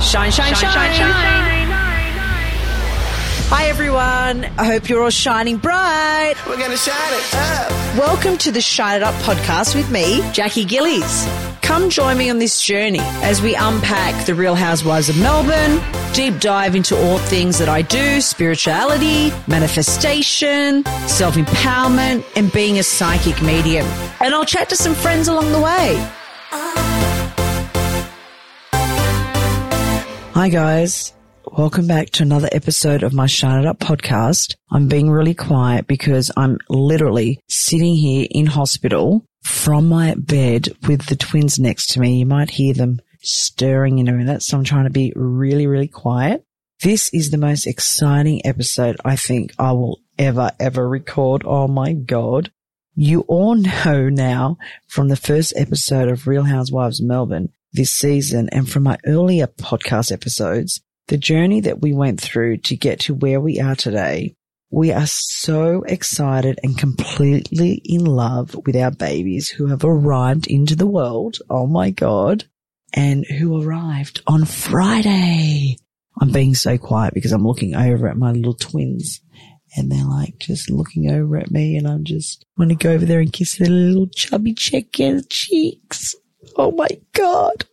Shine, shine, shine, shine. Hi, everyone. I hope you're all shining bright. We're gonna shine it up. Welcome to the Shine It Up podcast with me, Jackie Gillies. Come join me on this journey as we unpack the Real Housewives of Melbourne, deep dive into all things that I do spirituality, manifestation, self empowerment, and being a psychic medium. And I'll chat to some friends along the way. Oh. Hi, guys. Welcome back to another episode of my Shine It Up podcast. I'm being really quiet because I'm literally sitting here in hospital from my bed with the twins next to me. You might hear them stirring in a minute. So I'm trying to be really, really quiet. This is the most exciting episode I think I will ever, ever record. Oh my God. You all know now from the first episode of Real Housewives Melbourne this season and from my earlier podcast episodes, the journey that we went through to get to where we are today. We are so excited and completely in love with our babies who have arrived into the world. Oh my God. And who arrived on Friday. I'm being so quiet because I'm looking over at my little twins and they're like just looking over at me and I'm just want to go over there and kiss their little chubby cheeks. Oh my God.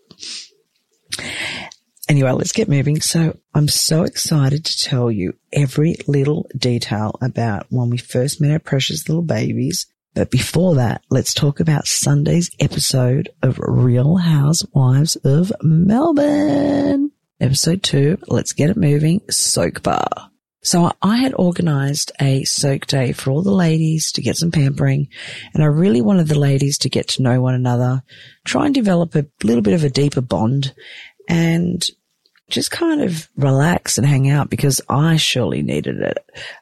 Anyway, let's get moving. So I'm so excited to tell you every little detail about when we first met our precious little babies. But before that, let's talk about Sunday's episode of Real Housewives of Melbourne. Episode two, let's get it moving, soak bar. So I had organized a soak day for all the ladies to get some pampering and I really wanted the ladies to get to know one another, try and develop a little bit of a deeper bond and just kind of relax and hang out because I surely needed it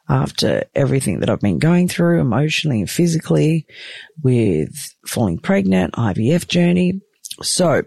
after everything that I've been going through emotionally and physically with falling pregnant, IVF journey. So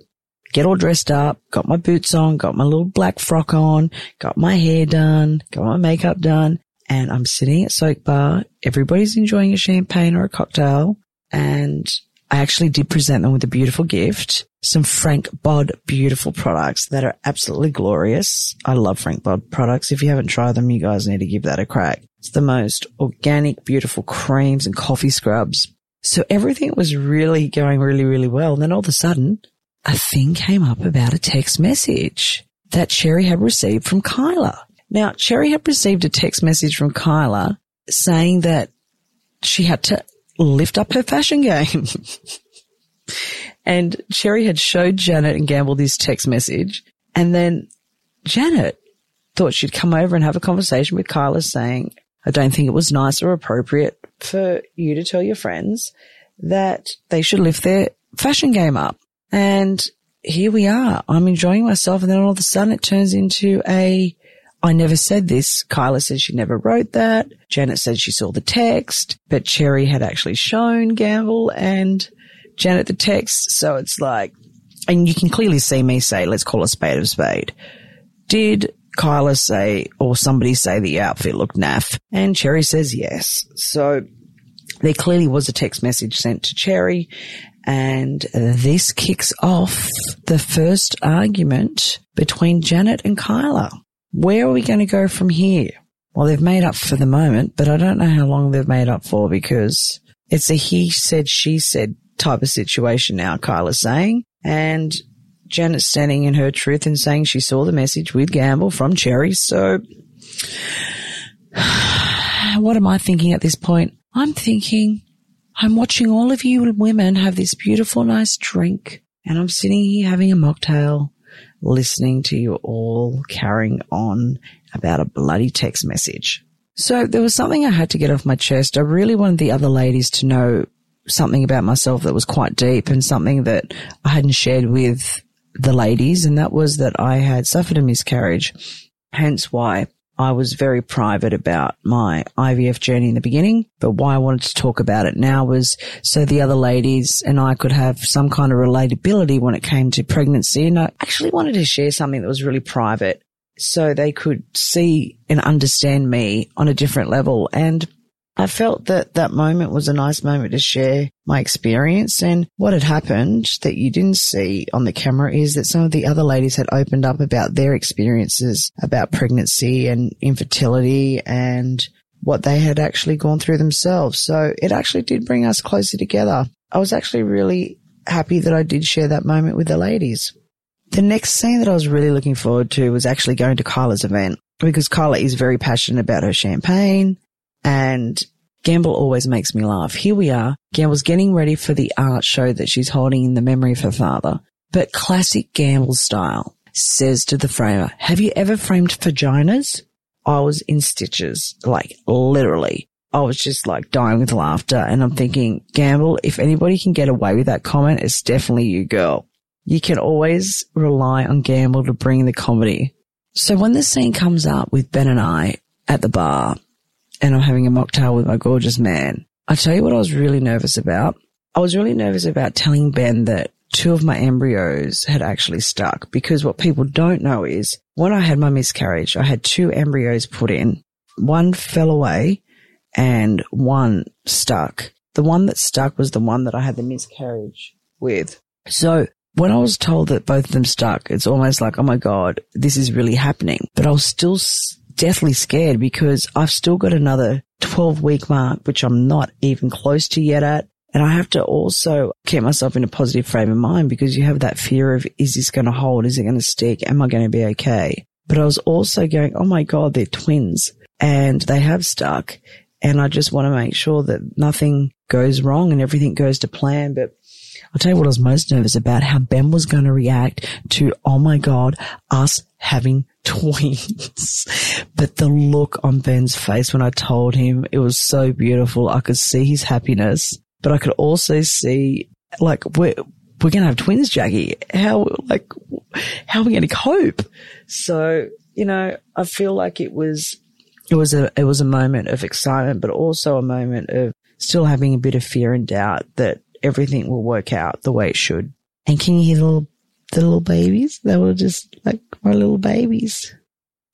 get all dressed up, got my boots on, got my little black frock on, got my hair done, got my makeup done, and I'm sitting at Soak Bar. Everybody's enjoying a champagne or a cocktail and I actually did present them with a beautiful gift. Some Frank Body beautiful products that are absolutely glorious. I love Frank Body products. If you haven't tried them, you guys need to give that a crack. It's the most organic, beautiful creams and coffee scrubs. So everything was really going really, really well. And then all of a sudden, a thing came up about a text message that Cherry had received from Kyla. Now, Cherry had received a text message from Kyla saying that she had to lift up her fashion game. and Cherry had showed Janet and Gamble this text message. And then Janet thought she'd come over and have a conversation with Kyla saying, I don't think it was nice or appropriate for you to tell your friends that they should lift their fashion game up. And here we are. I'm enjoying myself. And then all of a sudden it turns into a, I never said this. Kyla said she never wrote that. Janet said she saw the text, but Cherry had actually shown Gamble and Janet the text. So it's like, and you can clearly see me say, let's call a spade a spade. Did Kyla say, or somebody say the outfit looked naff? And Cherry says yes. So there clearly was a text message sent to Cherry and this kicks off the first argument between Janet and Kyla. Where are we going to go from here? Well, they've made up for the moment, but I don't know how long they've made up for because it's a he said, she said type of situation now, Kyla's saying. And Janet's standing in her truth and saying she saw the message with Gamble from Cherry. So what am I thinking at this point? I'm thinking I'm watching all of you women have this beautiful, nice drink and I'm sitting here having a mocktail, listening to you all carrying on about a bloody text message. So there was something I had to get off my chest. I really wanted the other ladies to know something about myself that was quite deep and something that I hadn't shared with the ladies. And that was that I had suffered a miscarriage. Hence why I was very private about my IVF journey in the beginning, but why I wanted to talk about it now was so the other ladies and I could have some kind of relatability when it came to pregnancy. And I actually wanted to share something that was really private so they could see and understand me on a different level. And I felt that that moment was a nice moment to share my experience. And what had happened that you didn't see on the camera is that some of the other ladies had opened up about their experiences about pregnancy and infertility and what they had actually gone through themselves. So it actually did bring us closer together. I was actually really happy that I did share that moment with the ladies. The next scene that I was really looking forward to was actually going to Kyla's event because Kyla is very passionate about her champagne and Gamble always makes me laugh. Here we are. Gamble's getting ready for the art show that she's holding in the memory of her father. But classic Gamble style says to the framer, have you ever framed vaginas? I was in stitches, like literally. I was just like dying with laughter. And I'm thinking, Gamble, if anybody can get away with that comment, it's definitely you, girl. You can always rely on Gamble to bring the comedy. So when the scene comes up with Ben and I at the bar, and I'm having a mocktail with my gorgeous man. I tell you what I was really nervous about. I was really nervous about telling Ben that two of my embryos had actually stuck because what people don't know is when I had my miscarriage, I had two embryos put in. One fell away and one stuck. The one that stuck was the one that I had the miscarriage with. So when I was told that both of them stuck, it's almost like, oh my God, this is really happening. But I was still deathly scared because I've still got another 12 week mark, which I'm not even close to yet at. And I have to also keep myself in a positive frame of mind because you have that fear of, is this going to hold? Is it going to stick? Am I going to be okay? But I was also going, oh my God, they're twins and they have stuck. And I just want to make sure that nothing goes wrong and everything goes to plan. But I'll tell you what I was most nervous about, how Ben was going to react to, oh my God, us having twins. but the look on Ben's face when I told him, it was so beautiful. I could see his happiness, but I could also see like we're, we're going to have twins, Jackie. How, like, how are we going to cope? So, you know, I feel like it was, it was a, it was a moment of excitement, but also a moment of still having a bit of fear and doubt that everything will work out the way it should. And can you hear the little, the little babies? They were just like my little babies.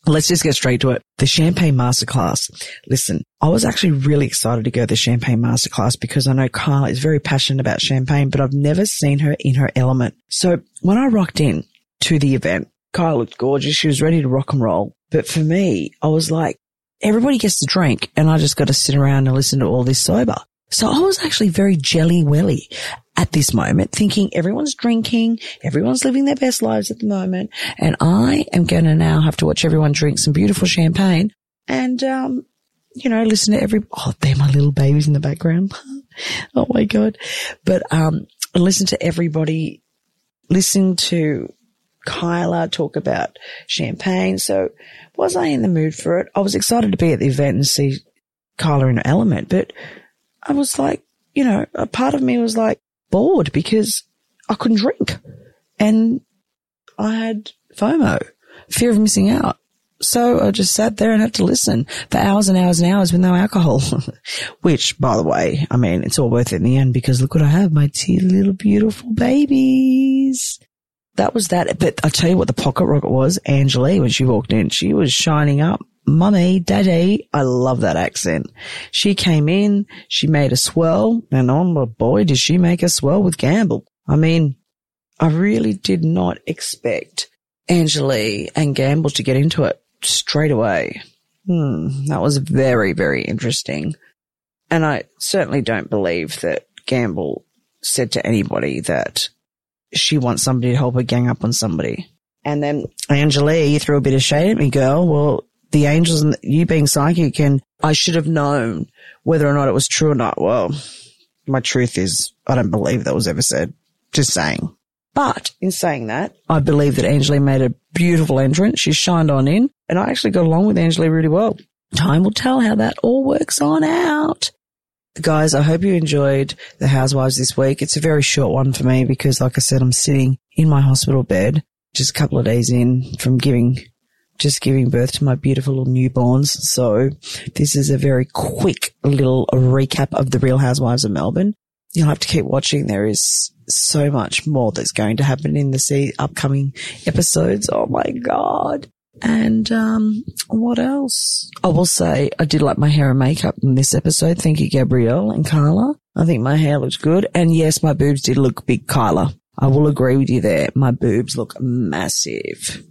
Let's just get straight to it. The Champagne Masterclass. Listen, I was actually really excited to go to the Champagne Masterclass because I know Kyla is very passionate about champagne, but I've never seen her in her element. So when I rocked in to the event, Kyla looked gorgeous. She was ready to rock and roll. But for me, I was like, everybody gets to drink and I just got to sit around and listen to all this sober. So I was actually very jelly welly at this moment, thinking everyone's drinking, everyone's living their best lives at the moment, and I am going to now have to watch everyone drink some beautiful champagne and, um, you know, listen to every, oh, they're my little babies in the background. oh my God. But, um, listen to everybody, listen to Kyla talk about champagne. So was I in the mood for it? I was excited to be at the event and see Kyla in her element, but I was like, you know, a part of me was like bored because I couldn't drink and I had FOMO, fear of missing out. So I just sat there and had to listen for hours and hours and hours with no alcohol, which by the way, I mean, it's all worth it in the end because look what I have, my two little beautiful babies. That was that. But I tell you what the pocket rocket was, Anjali, when she walked in, she was shining up mummy, daddy. I love that accent. She came in, she made a swirl, and oh my boy, did she make a swirl with Gamble. I mean, I really did not expect Anjali and Gamble to get into it straight away. Hmm, that was very, very interesting. And I certainly don't believe that Gamble said to anybody that she wants somebody to help her gang up on somebody. And then Anjali, you threw a bit of shade at me, girl. Well, the angels and you being psychic and I should have known whether or not it was true or not. Well, my truth is I don't believe that was ever said. Just saying. But in saying that, I believe that Anjali made a beautiful entrance. She shined on in and I actually got along with Anjali really well. Time will tell how that all works on out. Guys, I hope you enjoyed the Housewives this week. It's a very short one for me because, like I said, I'm sitting in my hospital bed just a couple of days in from giving, just giving birth to my beautiful little newborns. So this is a very quick little recap of the Real Housewives of Melbourne. You'll have to keep watching. There is so much more that's going to happen in the upcoming episodes. Oh my God. And um, what else? I will say I did like my hair and makeup in this episode. Thank you, Gabrielle and Carla. I think my hair looks good. And yes, my boobs did look big, Kyla. I will agree with you there. My boobs look massive.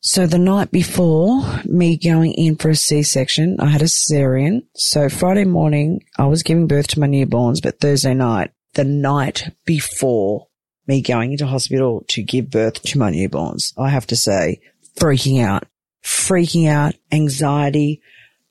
So the night before me going in for a C-section, I had a cesarean. So Friday morning, I was giving birth to my newborns, but Thursday night, the night before me going into hospital to give birth to my newborns, I have to say, freaking out, freaking out, anxiety,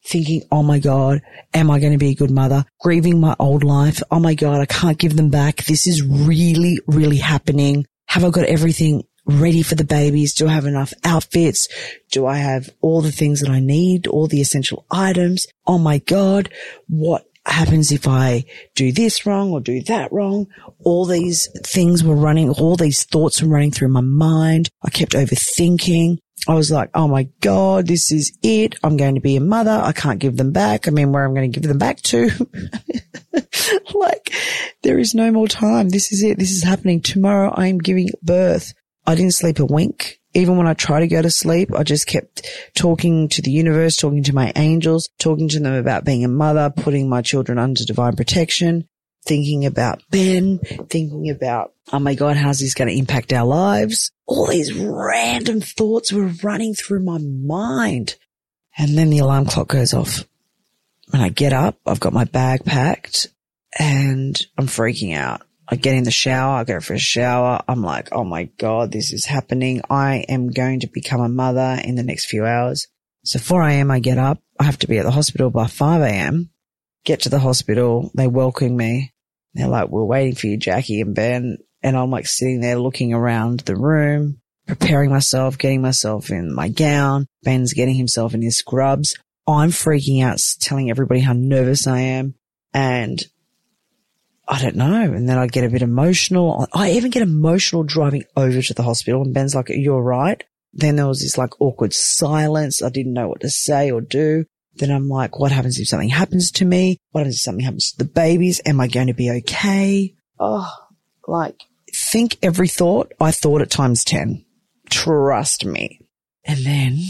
thinking, oh my God, am I going to be a good mother? Grieving my old life. Oh my God, I can't give them back. This is really, really happening. Have I got everything ready for the babies? Do I have enough outfits? Do I have all the things that I need? All the essential items? Oh my God, what happens if I do this wrong or do that wrong? All these things were running, all these thoughts were running through my mind. I kept overthinking. I was like, oh my God, this is it. I'm going to be a mother. I can't give them back. I mean, where I'm going to give them back to. like, there is no more time. This is it. This is happening. Tomorrow I am giving birth. I didn't sleep a wink. Even when I tried to go to sleep, I just kept talking to the universe, talking to my angels, talking to them about being a mother, putting my children under divine protection, thinking about Ben, thinking about, oh my God, how's this going to impact our lives? All these random thoughts were running through my mind. And then the alarm clock goes off. When I get up, I've got my bag packed and I'm freaking out. I get in the shower, I go for a shower. I'm like, oh my God, this is happening. I am going to become a mother in the next few hours. So 4 a.m. I get up. I have to be at the hospital by 5 a.m. Get to the hospital. They welcome me. They're like, we're waiting for you, Jackie and Ben. And I'm like sitting there looking around the room, preparing myself, getting myself in my gown. Ben's getting himself in his scrubs. I'm freaking out, telling everybody how nervous I am. And I don't know. And then I get a bit emotional. I even get emotional driving over to the hospital and Ben's like, you're right. Then there was this like awkward silence. I didn't know what to say or do. Then I'm like, what happens if something happens to me? What happens if something happens to the babies? Am I going to be okay? Oh, like think every thought. I thought at times 10. Trust me. And then.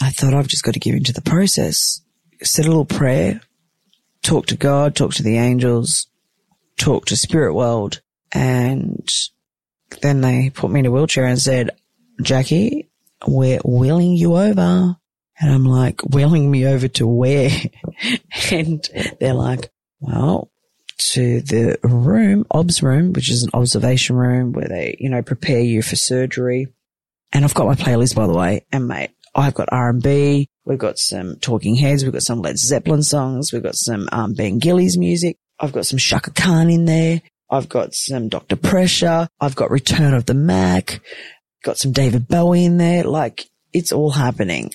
I thought I've just got to give into the process. Said a little prayer, talk to God, talk to the angels, talk to spirit world. And then they put me in a wheelchair and said, Jackie, we're wheeling you over. And I'm like, wheeling me over to where? and they're like, well, to the room, OBS room, which is an observation room where they, you know, prepare you for surgery. And I've got my playlist, by the way. And mate, I've got R&B. We've got some Talking Heads. We've got some Led Zeppelin songs. We've got some um, Ben Gillies music. I've got some Chaka Khan in there. I've got some Dr. Pressure. I've got Return of the Mac. Got some David Bowie in there. Like it's all happening.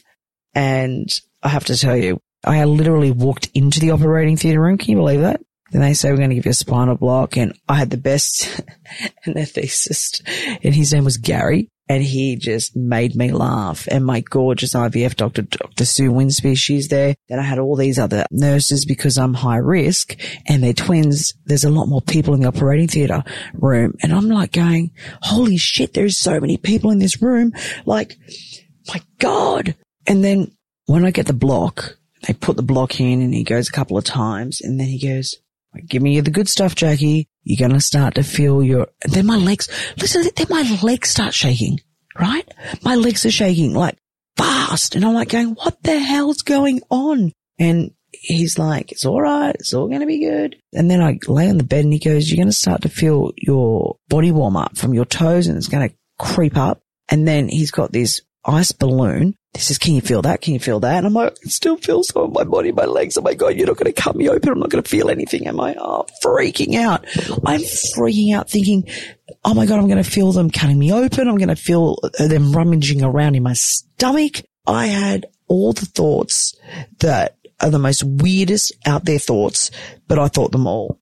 And I have to tell you, I literally walked into the operating theatre room. Can you believe that? Then they say we're going to give you a spinal block and I had the best anaesthetist and his name was Gary and he just made me laugh. And my gorgeous IVF doctor, Dr. Sue Winsby, she's there. Then I had all these other nurses because I'm high risk and they're twins. There's a lot more people in the operating theater room. And I'm like going, holy shit, there's so many people in this room. Like, my God. And then when I get the block, they put the block in and he goes a couple of times and then he goes, give me the good stuff, Jackie you're going to start to feel your, then my legs, listen, then my legs start shaking, right? My legs are shaking. Like fast. And I'm like going, what the hell's going on? And he's like, it's all right. It's all going to be good. And then I lay on the bed and he goes, you're going to start to feel your body warm up from your toes and it's going to creep up. And then he's got this ice balloon. He says, can you feel that? Can you feel that? And I'm like, it still feel some of my body, my legs. Oh my God, you're not going to cut me open. I'm not going to feel anything. Am I? Oh, freaking out. I'm freaking out thinking, oh my God, I'm going to feel them cutting me open. I'm going to feel uh, them rummaging around in my stomach. I had all the thoughts that are the most weirdest out there thoughts, but I thought them all.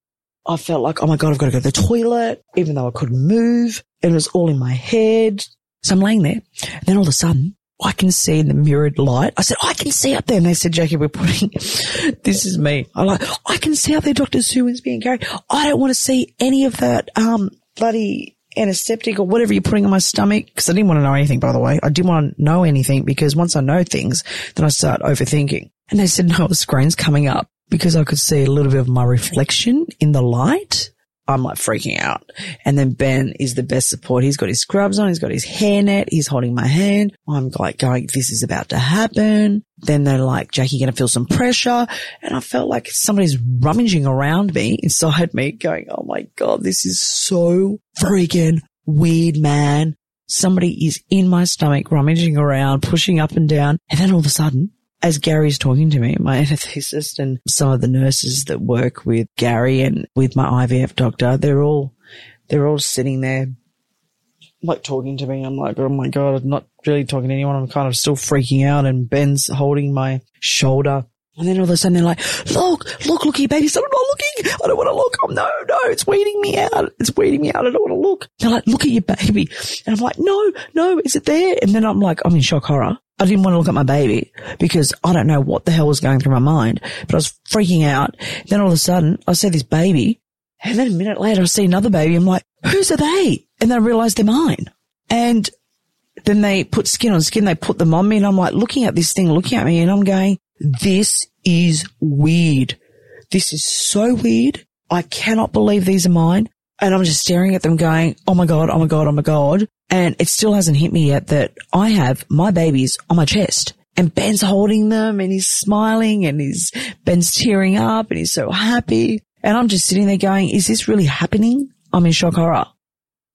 I felt like, oh my God, I've got to go to the toilet, even though I couldn't move. It was all in my head. So I'm laying there. And then all of a sudden, I can see in the mirrored light. I said, I can see up there. And they said, Jackie, we're putting, this is me. I like, I can see out there Dr. Sue is being carried. I don't want to see any of that, um, bloody antiseptic or whatever you're putting on my stomach. Cause I didn't want to know anything, by the way. I didn't want to know anything because once I know things, then I start overthinking. And they said, no, a screen's coming up because I could see a little bit of my reflection in the light. I'm like freaking out. And then Ben is the best support. He's got his scrubs on. He's got his hairnet. He's holding my hand. I'm like going, this is about to happen. Then they're like, Jackie, going to feel some pressure. And I felt like somebody's rummaging around me inside me going, Oh my God, this is so freaking weird, man. Somebody is in my stomach rummaging around, pushing up and down. And then all of a sudden as Gary's talking to me, my anesthetist and some of the nurses that work with Gary and with my IVF doctor, they're all, they're all sitting there like talking to me. I'm like, oh my God, I'm not really talking to anyone. I'm kind of still freaking out and Ben's holding my shoulder. And then all of a sudden they're like, look, look, look here, baby. So I'm not looking. I don't want to look. Oh, no, no, it's weeding me out. It's weeding me out. I don't want to look. They're like, look at your baby. And I'm like, no, no, is it there? And then I'm like, I'm in shock horror. I didn't want to look at my baby because I don't know what the hell was going through my mind, but I was freaking out. Then all of a sudden I see this baby and then a minute later I see another baby. I'm like, whose are they? And then I realized they're mine. And then they put skin on skin. They put them on me and I'm like looking at this thing, looking at me and I'm going, this is weird. This is so weird. I cannot believe these are mine. And I'm just staring at them going, Oh my God. Oh my God. Oh my God. And it still hasn't hit me yet that I have my babies on my chest and Ben's holding them and he's smiling and he's, Ben's tearing up and he's so happy. And I'm just sitting there going, is this really happening? I'm in shock horror.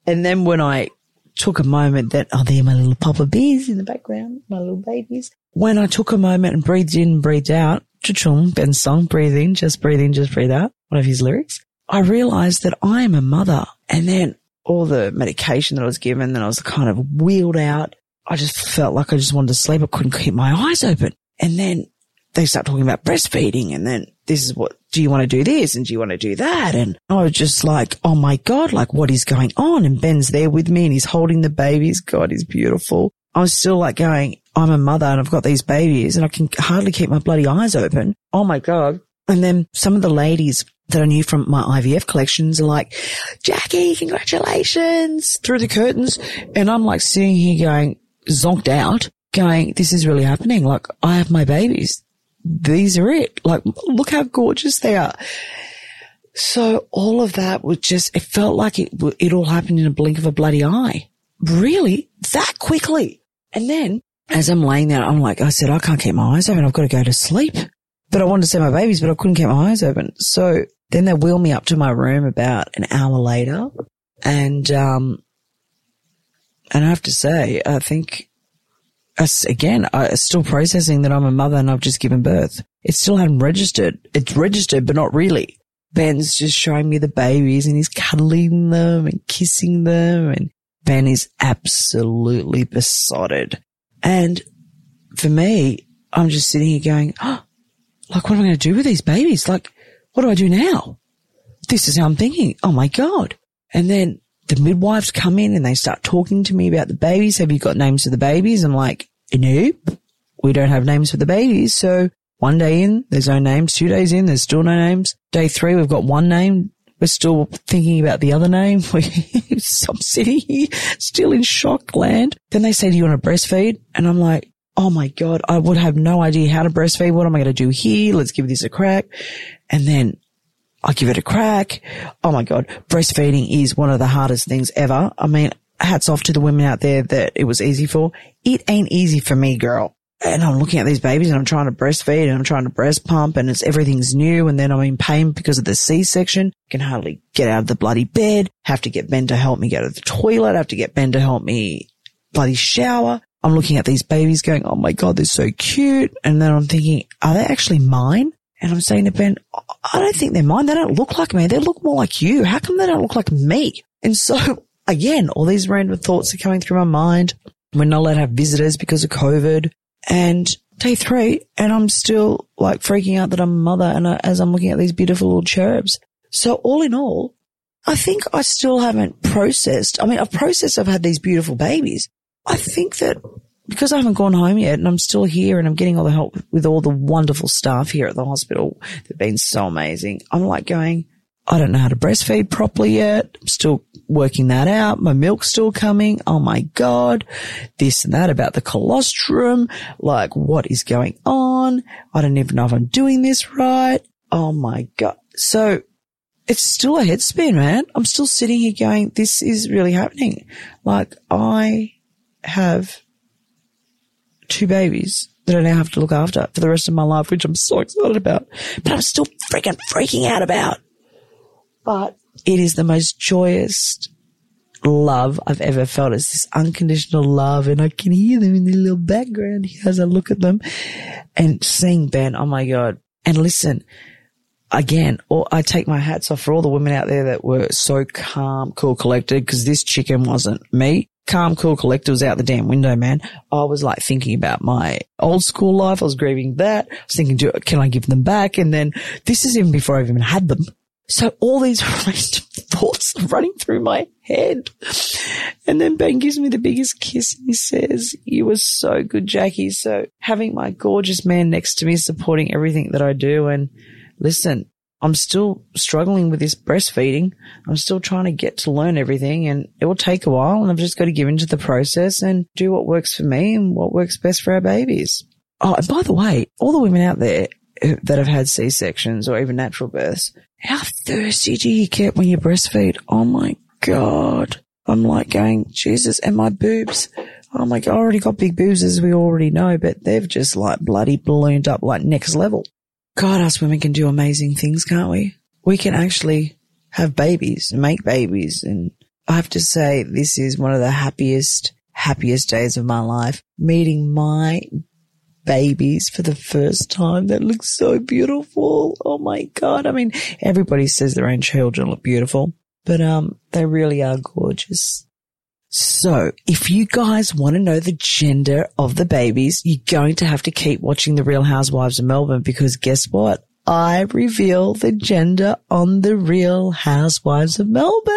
And then when I took a moment that, oh, there my little papa bears in the background, my little babies. When I took a moment and breathed in and breathed out, Chachung, Ben's song, breathe in, just breathe in, just breathe out, one of his lyrics, I realized that I am a mother. And then all the medication that I was given, then I was kind of wheeled out. I just felt like I just wanted to sleep. I couldn't keep my eyes open. And then they start talking about breastfeeding and then this is what, do you want to do this? And do you want to do that? And I was just like, oh my God, like what is going on? And Ben's there with me and he's holding the babies. God he's beautiful. I was still like going, I'm a mother and I've got these babies and I can hardly keep my bloody eyes open. Oh my God. And then some of the ladies that I knew from my IVF collections are like, Jackie, congratulations through the curtains. And I'm like sitting here going zonked out going, this is really happening. Like I have my babies. These are it. Like look how gorgeous they are. So all of that was just, it felt like it, it all happened in a blink of a bloody eye. Really? That quickly. And then as I'm laying there, I'm like, I said, I can't keep my eyes open. I've got to go to sleep. But I wanted to see my babies, but I couldn't keep my eyes open. So then they wheel me up to my room about an hour later. And, um, and I have to say, I think, again, I'm still processing that I'm a mother and I've just given birth. It still hadn't registered. It's registered, but not really. Ben's just showing me the babies and he's cuddling them and kissing them. And Ben is absolutely besotted. And for me, I'm just sitting here going, oh, like, what am I going to do with these babies? Like, what do I do now? This is how I'm thinking. Oh my God. And then the midwives come in and they start talking to me about the babies. Have you got names for the babies? I'm like, nope, we don't have names for the babies. So one day in, there's no names. Two days in, there's still no names. Day three, we've got one name. We're still thinking about the other name. I'm still in shock land. Then they say, do you want to breastfeed? And I'm like, oh my God, I would have no idea how to breastfeed. What am I going to do here? Let's give this a crack. And then I give it a crack. Oh my God. Breastfeeding is one of the hardest things ever. I mean, hats off to the women out there that it was easy for. It ain't easy for me, girl. and I'm looking at these babies and I'm trying to breastfeed and I'm trying to breast pump and it's everything's new. And then I'm in pain because of the C-section. Can hardly get out of the bloody bed. Have to get Ben to help me go to the toilet. Have to get Ben to help me bloody shower. I'm looking at these babies going, Oh my God, they're so cute. And then I'm thinking, are they actually mine? And I'm saying to Ben, I don't think they're mine. They don't look like me. They look more like you. How come they don't look like me? And so again, all these random thoughts are coming through my mind. We're not allowed to have visitors because of COVID and day three and I'm still like freaking out that I'm a mother and I, as I'm looking at these beautiful little cherubs. So all in all, I think I still haven't processed. I mean, I've processed I've had these beautiful babies. I think that because I haven't gone home yet and I'm still here and I'm getting all the help with all the wonderful staff here at the hospital. They've been so amazing. I'm like going, I don't know how to breastfeed properly yet. I'm still working that out. My milk's still coming. Oh my God. This and that about the colostrum. Like what is going on? I don't even know if I'm doing this right. Oh my God. So it's still a head spin, man. I'm still sitting here going, this is really happening. Like I have two babies that I now have to look after for the rest of my life, which I'm so excited about, but I'm still freaking freaking out about. But it is the most joyous love I've ever felt. It's this unconditional love and I can hear them in the little background as I look at them and seeing Ben. Oh my God. And listen, again, or I take my hats off for all the women out there that were so calm, cool, collected because this chicken wasn't me. Calm, cool, collected was out the damn window, man. I was like thinking about my old school life. I was grieving that. I was thinking, do, can I give them back? And then this is even before I've even had them. So all these thoughts are running through my head. And then Ben gives me the biggest kiss and he says, you were so good, Jackie. So having my gorgeous man next to me supporting everything that I do. And listen, I'm still struggling with this breastfeeding. I'm still trying to get to learn everything and it will take a while and I've just got to give into the process and do what works for me and what works best for our babies. Oh, and by the way, all the women out there uh, that have had C-sections or even natural births, how thirsty do you get when you breastfeed? Oh my God. I'm like going, Jesus, and my boobs. Oh my God, I already got big boobs as we already know, but they've just like bloody ballooned up like next level. God, us women can do amazing things, can't we? We can actually have babies and make babies. And I have to say, this is one of the happiest, happiest days of my life. Meeting my babies for the first time that look so beautiful. Oh my God. I mean, everybody says their own children look beautiful, but, um, they really are gorgeous. So if you guys want to know the gender of the babies, you're going to have to keep watching the Real Housewives of Melbourne because guess what? I reveal the gender on the Real Housewives of Melbourne.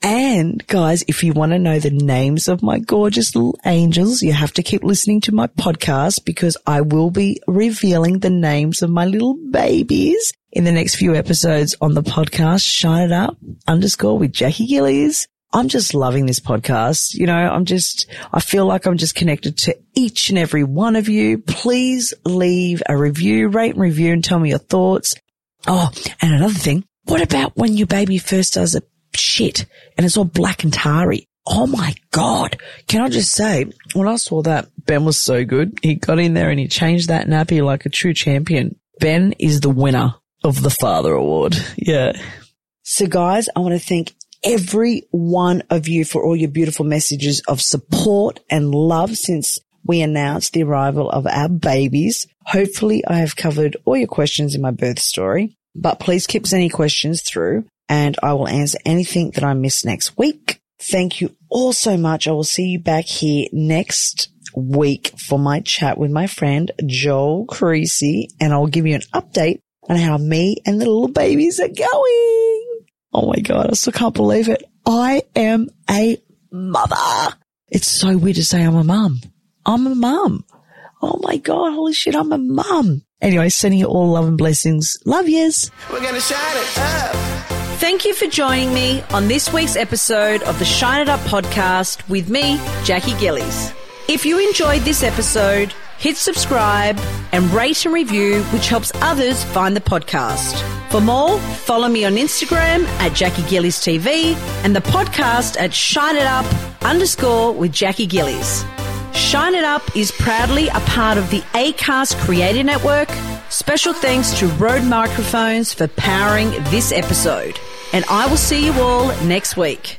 And guys, if you want to know the names of my gorgeous little angels, you have to keep listening to my podcast because I will be revealing the names of my little babies in the next few episodes on the podcast. Shine it up underscore with Jackie Gillies. I'm just loving this podcast. You know, I'm just, I feel like I'm just connected to each and every one of you. Please leave a review, rate and review and tell me your thoughts. Oh, and another thing. What about when your baby first does a shit and it's all black and tarry. Oh my God. Can I just say, when I saw that, Ben was so good. He got in there and he changed that nappy like a true champion. Ben is the winner of the father award. Yeah. So guys, I want to thank every one of you for all your beautiful messages of support and love since we announced the arrival of our babies. Hopefully I have covered all your questions in my birth story, but please keep sending questions through and I will answer anything that I miss next week. Thank you all so much. I will see you back here next week for my chat with my friend Joel Creasy and I'll give you an update on how me and the little babies are going. Oh my God. I still can't believe it. I am a mother. It's so weird to say I'm a mum. I'm a mum. Oh my God. Holy shit. I'm a mum. Anyway, sending you all love and blessings. Love yous. We're gonna shine it up. Thank you for joining me on this week's episode of the Shine It Up podcast with me, Jackie Gillies. If you enjoyed this episode, hit subscribe and rate and review, which helps others find the podcast. For more, follow me on Instagram at Jackie Gillies TV and the podcast at Shine It Up underscore with Jackie Gillies. Shine It Up is proudly a part of the ACAST Creator Network. Special thanks to Rode Microphones for powering this episode. And I will see you all next week.